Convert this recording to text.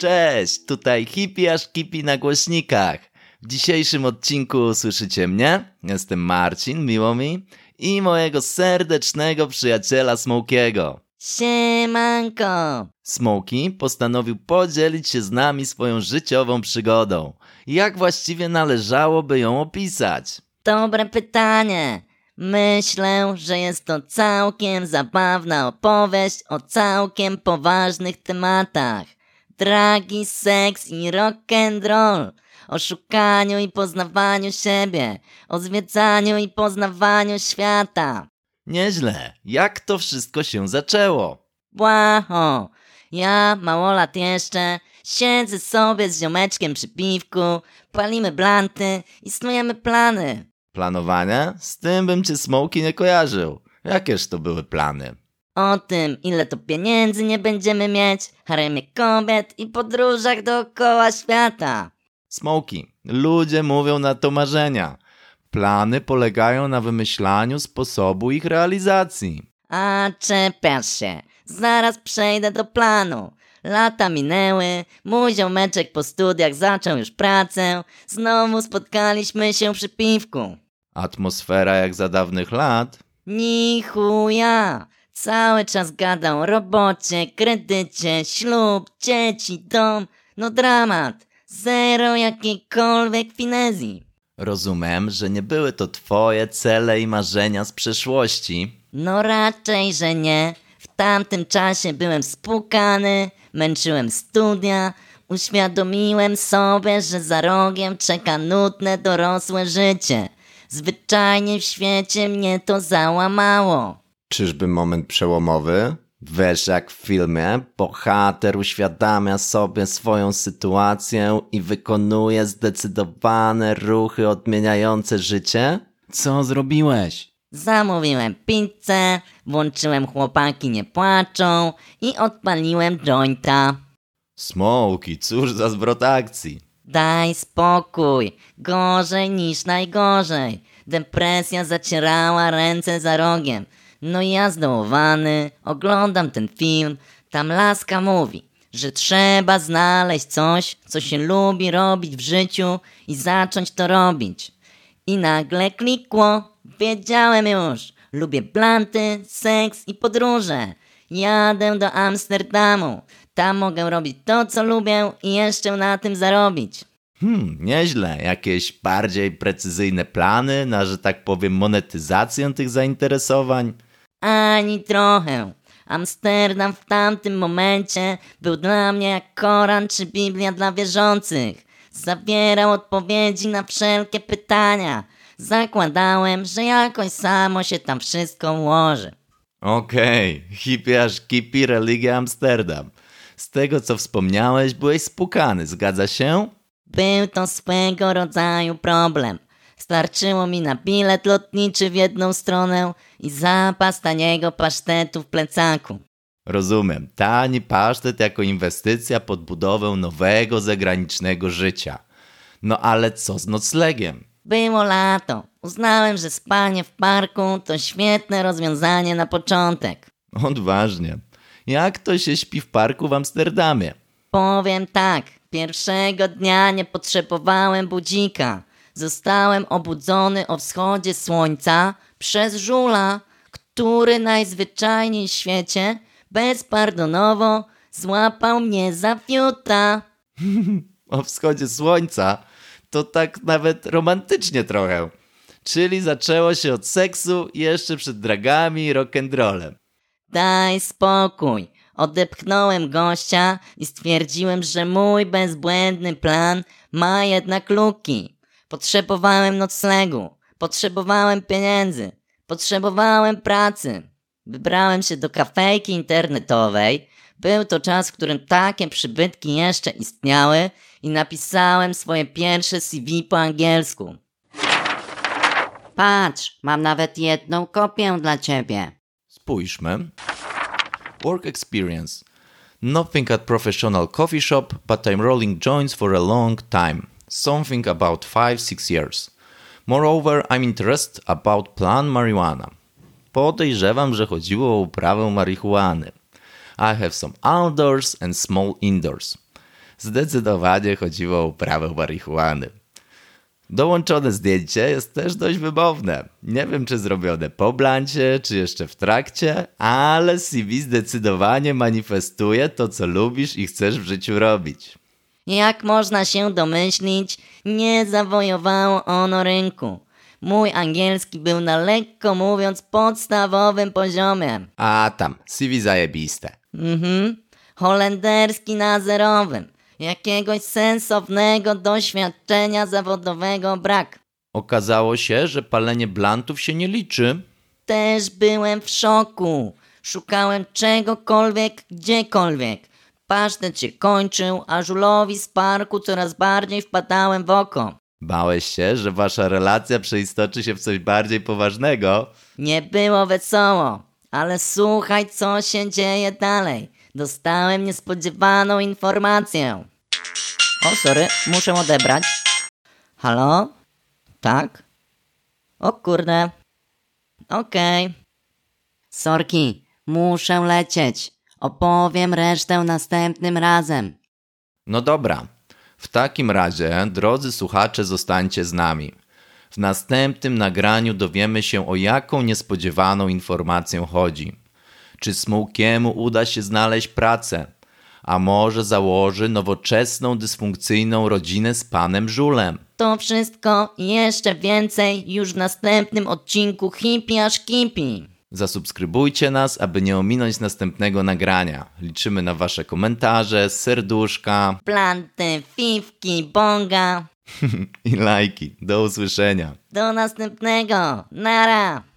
Cześć, tutaj hippie aż kipi na głośnikach. W dzisiejszym odcinku usłyszycie mnie, jestem Marcin, miło mi, i mojego serdecznego przyjaciela Smokiego. Siemanko! Smokey postanowił podzielić się z nami swoją życiową przygodą. Jak właściwie należałoby ją opisać? Dobre pytanie. Myślę, że jest to całkiem zabawna opowieść o całkiem poważnych tematach. Dragi, seks i rock and roll. O szukaniu i poznawaniu siebie. O zwiedzaniu i poznawaniu świata. Nieźle. Jak to wszystko się zaczęło? Błaho! Ja, małolat jeszcze, siedzę sobie z ziomeczkiem przy piwku, palimy blanty i snujemy plany. Planowania? Z tym bym cię Smokey nie kojarzył. Jakież to były plany? O tym, ile to pieniędzy nie będziemy mieć, haremie kobiet i podróżach dookoła świata. Smokey, ludzie mówią na to marzenia. Plany polegają na wymyślaniu sposobu ich realizacji. A czepiasz się, zaraz przejdę do planu. Lata minęły, mój ziomeczek po studiach zaczął już pracę, znowu spotkaliśmy się przy piwku. Atmosfera jak za dawnych lat. Ni chuja! Cały czas gadał o robocie, kredycie, ślub, dzieci, dom. No dramat. Zero jakiejkolwiek finezji. Rozumiem, że nie były to twoje cele i marzenia z przeszłości. No raczej, że nie. W tamtym czasie byłem spłukany, męczyłem studia, uświadomiłem sobie, że za rogiem czeka nudne dorosłe życie. Zwyczajnie w świecie mnie to załamało. Czyżby moment przełomowy? Wiesz, jak w filmie, bohater uświadamia sobie swoją sytuację i wykonuje zdecydowane ruchy odmieniające życie? Co zrobiłeś? Zamówiłem pizzę, włączyłem chłopaki nie płaczą i odpaliłem jointa. Smoki, cóż za zwrot akcji. Daj spokój, gorzej niż najgorzej. Depresja zacierała ręce za rogiem. No i ja zdołowany, oglądam ten film, tam laska mówi, że trzeba znaleźć coś, co się lubi robić w życiu i zacząć to robić. I nagle klikło, wiedziałem już, lubię planty, seks i podróże. Jadę do Amsterdamu, tam mogę robić to, co lubię i jeszcze na tym zarobić. Hmm, nieźle. Jakieś bardziej precyzyjne plany na, że tak powiem, monetyzację tych zainteresowań? Ani trochę. Amsterdam w tamtym momencie był dla mnie jak Koran czy Biblia dla wierzących. Zawierał odpowiedzi na wszelkie pytania. Zakładałem, że jakoś samo się tam wszystko ułoży. Okej, okay. hippie aż kipi religia Amsterdam. Z tego co wspomniałeś, byłeś spukany, zgadza się? Był to swego rodzaju problem. Starczyło mi na bilet lotniczy w jedną stronę i zapas taniego pasztetu w plecaku. Rozumiem. Tani pasztet jako inwestycja pod budowę nowego zagranicznego życia. No ale co z noclegiem? Było lato. Uznałem, że spanie w parku to świetne rozwiązanie na początek. Odważnie. Jak to się śpi w parku w Amsterdamie? Powiem tak. Pierwszego dnia nie potrzebowałem budzika. Zostałem obudzony o wschodzie słońca przez żula, który najzwyczajniej w świecie bezpardonowo złapał mnie za fiuta. o wschodzie słońca? To tak nawet romantycznie trochę. Czyli zaczęło się od seksu jeszcze przed dragami i rock'n'rollem. Daj spokój. Odepchnąłem gościa i stwierdziłem, że mój bezbłędny plan ma jednak luki. Potrzebowałem noclegu, potrzebowałem pieniędzy, potrzebowałem pracy. Wybrałem się do kafejki internetowej. Był to czas, w którym takie przybytki jeszcze istniały i napisałem swoje pierwsze CV po angielsku. Patrz, mam nawet jedną kopię dla ciebie. Spójrzmy. Work experience. Nothing at professional coffee shop, but I'm rolling joints for a long time. Something about 5-6 years. Moreover, I'm interested about plant marijuana. Podejrzewam, że chodziło o uprawę marihuany. I have some outdoors and small indoors. Zdecydowanie chodziło o uprawę marihuany. Dołączone zdjęcie jest też dość wymowne. Nie wiem, czy zrobione po blancie, czy jeszcze w trakcie, ale CV zdecydowanie manifestuje to, co lubisz i chcesz w życiu robić. Jak można się domyślić, nie zawojowało ono rynku. Mój angielski był na lekko mówiąc podstawowym poziomie. A tam, CV zajebiste. Mhm. Holenderski na zerowym. Jakiegoś sensownego doświadczenia zawodowego brak. Okazało się, że palenie blantów się nie liczy. Też byłem w szoku. Szukałem czegokolwiek, gdziekolwiek. Pasztet się kończył, a żulowi z parku coraz bardziej wpadałem w oko. Bałeś się, że wasza relacja przeistoczy się w coś bardziej poważnego? Nie było wesoło, ale słuchaj, co się dzieje dalej. Dostałem niespodziewaną informację. O, sorry, muszę odebrać. Halo? Tak? O kurde. Okej. Sorki, muszę lecieć. Opowiem resztę następnym razem. No dobra. W takim razie, drodzy słuchacze, zostańcie z nami. W następnym nagraniu dowiemy się, o jaką niespodziewaną informację chodzi. Czy Smokiemu uda się znaleźć pracę? A może założy nowoczesną, dysfunkcyjną rodzinę z panem Żulem? To wszystko i jeszcze więcej już w następnym odcinku Hippie aż Kipi. Zasubskrybujcie nas, aby nie ominąć następnego nagrania. Liczymy na wasze komentarze, serduszka Planty, fifki, bonga. i lajki. Do usłyszenia. Do następnego. Nara.